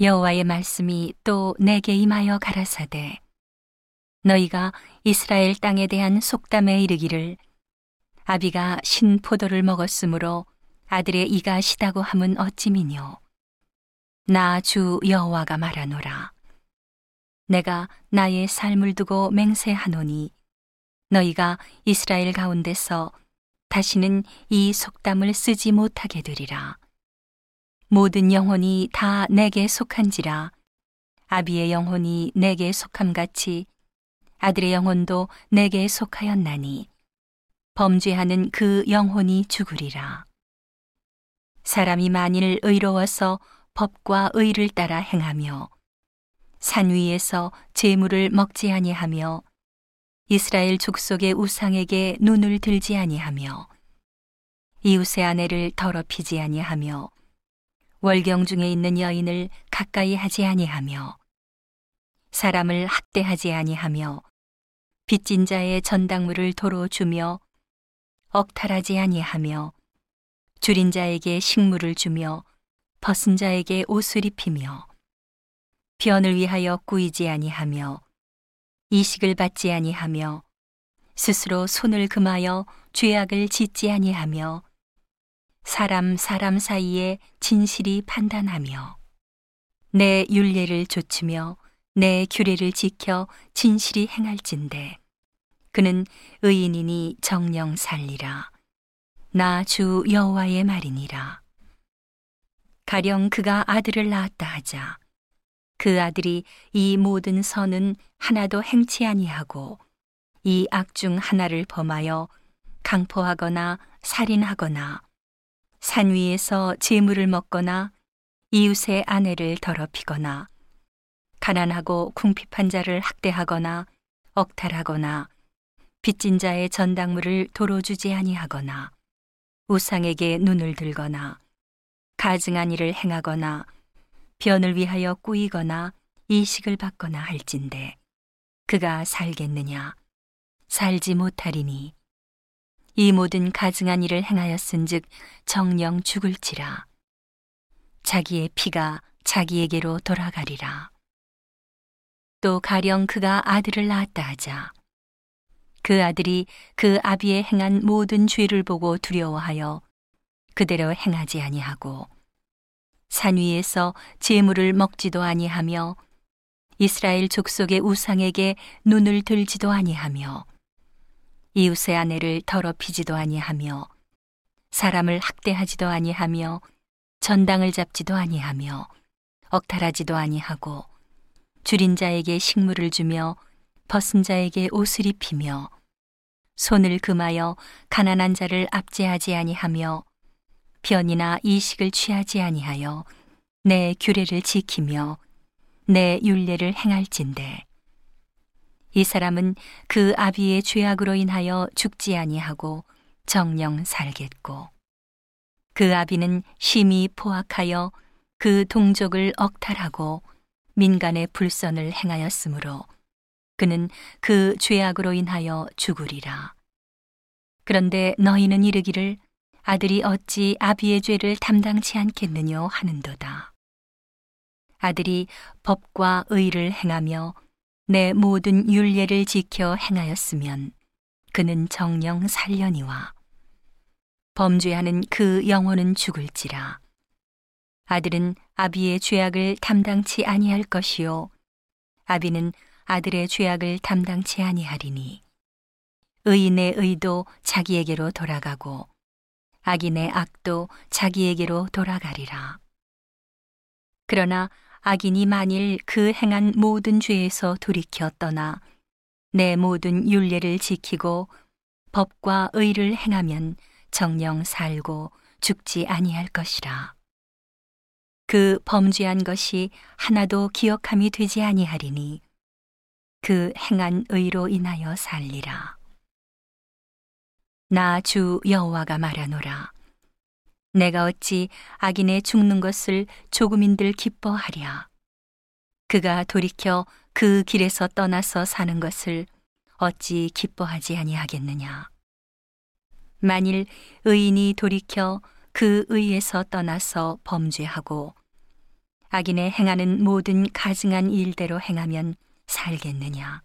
여호와의 말씀이 또 내게 임하여 가라사대 너희가 이스라엘 땅에 대한 속담에 이르기를 아비가 신 포도를 먹었으므로 아들의 이가 시다고 함은 어찌미뇨 나 주 여호와가 말하노라 내가 나의 삶을 두고 맹세하노니 너희가 이스라엘 가운데서 다시는 이 속담을 쓰지 못하게 되리라. 모든 영혼이 다 내게 속한지라 아비의 영혼이 내게 속함 같이 아들의 영혼도 내게 속하였나니 범죄하는 그 영혼이 죽으리라. 사람이 만일 의로워서 법과 의를 따라 행하며 산 위에서 재물을 먹지 아니하며 이스라엘 족속의 우상에게 눈을 들지 아니하며 이웃의 아내를 더럽히지 아니하며 월경 중에 있는 여인을 가까이 하지 아니하며 사람을 학대하지 아니하며 빚진 자의 전당물을 도로 주며 억탈하지 아니하며 줄인 자에게 식물을 주며 벗은 자에게 옷을 입히며 변을 위하여 꾸이지 아니하며 이식을 받지 아니하며 스스로 손을 금하여 죄악을 짓지 아니하며 사람 사람 사이에 진실이 판단하며 내 윤례를 좇으며 내 규례를 지켜 진실이 행할진대. 그는 의인이니 정령 살리라. 나 주 여호와의 말이니라. 가령 그가 아들을 낳았다 하자 그 아들이 이 모든 선은 하나도 행치 아니하고 이 악 중 하나를 범하여 강포하거나 살인하거나 산 위에서 재물을 먹거나 이웃의 아내를 더럽히거나 가난하고 궁핍한 자를 학대하거나 억탈하거나 빚진 자의 전당물을 도로 주지 아니하거나 우상에게 눈을 들거나 가증한 일을 행하거나 변을 위하여 꾸이거나 이식을 받거나 할진대. 그가 살겠느냐? 살지 못하리니 이 모든 가증한 일을 행하였은즉 정령 죽을지라. 자기의 피가 자기에게로 돌아가리라. 또 가령 그가 아들을 낳았다 하자. 그 아들이 그 아비의 행한 모든 죄를 보고 두려워하여 그대로 행하지 아니하고 산 위에서 재물을 먹지도 아니하며 이스라엘 족속의 우상에게 눈을 들지도 아니하며 이웃의 아내를 더럽히지도 아니하며 사람을 학대하지도 아니하며 전당을 잡지도 아니하며 억탈하지도 아니하고 줄인 자에게 식물을 주며 벗은 자에게 옷을 입히며 손을 금하여 가난한 자를 압제하지 아니하며 변이나 이식을 취하지 아니하여 내 규례를 지키며 내 윤례를 행할진대 이 사람은 그 아비의 죄악으로 인하여 죽지 아니하고 정령 살겠고 그 아비는 심히 포악하여 그 동족을 억탈하고 민간의 불선을 행하였으므로 그는 그 죄악으로 인하여 죽으리라. 그런데 너희는 이르기를 아들이 어찌 아비의 죄를 담당치 않겠느뇨 하는도다. 아들이 법과 의를 행하며 내 모든 윤례를 지켜 행하였으면 그는 정령 살려니와 범죄하는 그 영혼은 죽을지라. 아들은 아비의 죄악을 담당치 아니할 것이요 아비는 아들의 죄악을 담당치 아니하리니 의인의 의도 자기에게로 돌아가고 악인의 악도 자기에게로 돌아가리라. 그러나 악인이 만일 그 행한 모든 죄에서 돌이켜 떠나 내 모든 윤례를 지키고 법과 의를 행하면 정령 살고 죽지 아니할 것이라. 그 범죄한 것이 하나도 기억함이 되지 아니하리니 그 행한 의로 인하여 살리라. 나 주 여호와가 말하노라. 내가 어찌 악인의 죽는 것을 조금인들 기뻐하랴. 그가 돌이켜 그 길에서 떠나서 사는 것을 어찌 기뻐하지 아니하겠느냐. 만일 의인이 돌이켜 그 의에서 떠나서 범죄하고 악인의 행하는 모든 가증한 일대로 행하면 살겠느냐?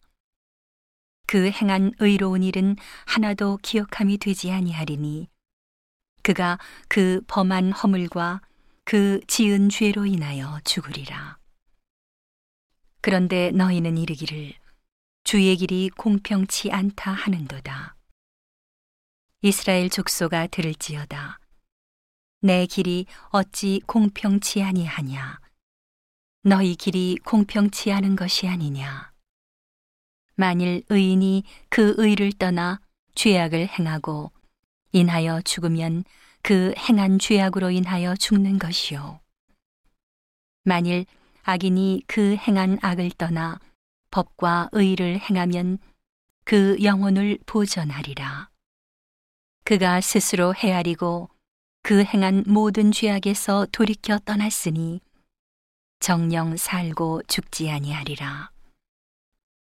그 행한 의로운 일은 하나도 기억함이 되지 아니하리니 그가 그 범한 허물과 그 지은 죄로 인하여 죽으리라. 그런데 너희는 이르기를 주의 길이 공평치 않다 하는도다. 이스라엘 족소가 들을지어다. 내 길이 어찌 공평치 아니하냐? 너희 길이 공평치 않은 것이 아니냐? 만일 의인이 그 의를 떠나 죄악을 행하고 인하여 죽으면 그 행한 죄악으로 인하여 죽는 것이요. 만일 악인이 그 행한 악을 떠나 법과 의를 행하면 그 영혼을 보전하리라. 그가 스스로 헤아리고 그 행한 모든 죄악에서 돌이켜 떠났으니 정령 살고 죽지 아니하리라.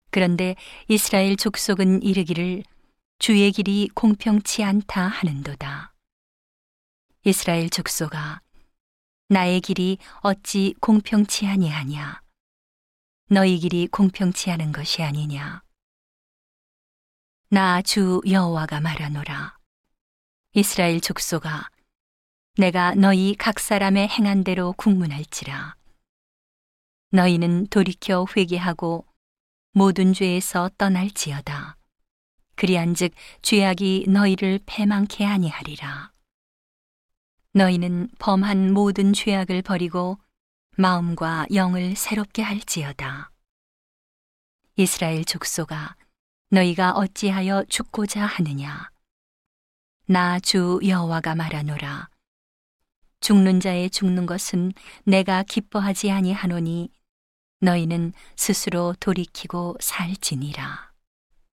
그런데 이스라엘 족속은 이르기를 주의 길이 공평치 않다 하는도다. 이스라엘 족속아, 나의 길이 어찌 공평치 아니하냐? 너희 길이 공평치 않은 것이 아니냐? 나 주 여호와가 말하노라. 이스라엘 족속아, 내가 너희 각 사람의 행한 대로 국문할지라. 너희는 돌이켜 회개하고 모든 죄에서 떠날지어다. 그리한즉 죄악이 너희를 패망케 아니하리라. 너희는 범한 모든 죄악을 버리고 마음과 영을 새롭게 할지어다. 이스라엘 족속아, 너희가 어찌하여 죽고자 하느냐? 나 주 여호와가 말하노라. 죽는 자의 죽는 것은 내가 기뻐하지 아니하노니 너희는 스스로 돌이키고 살지니라.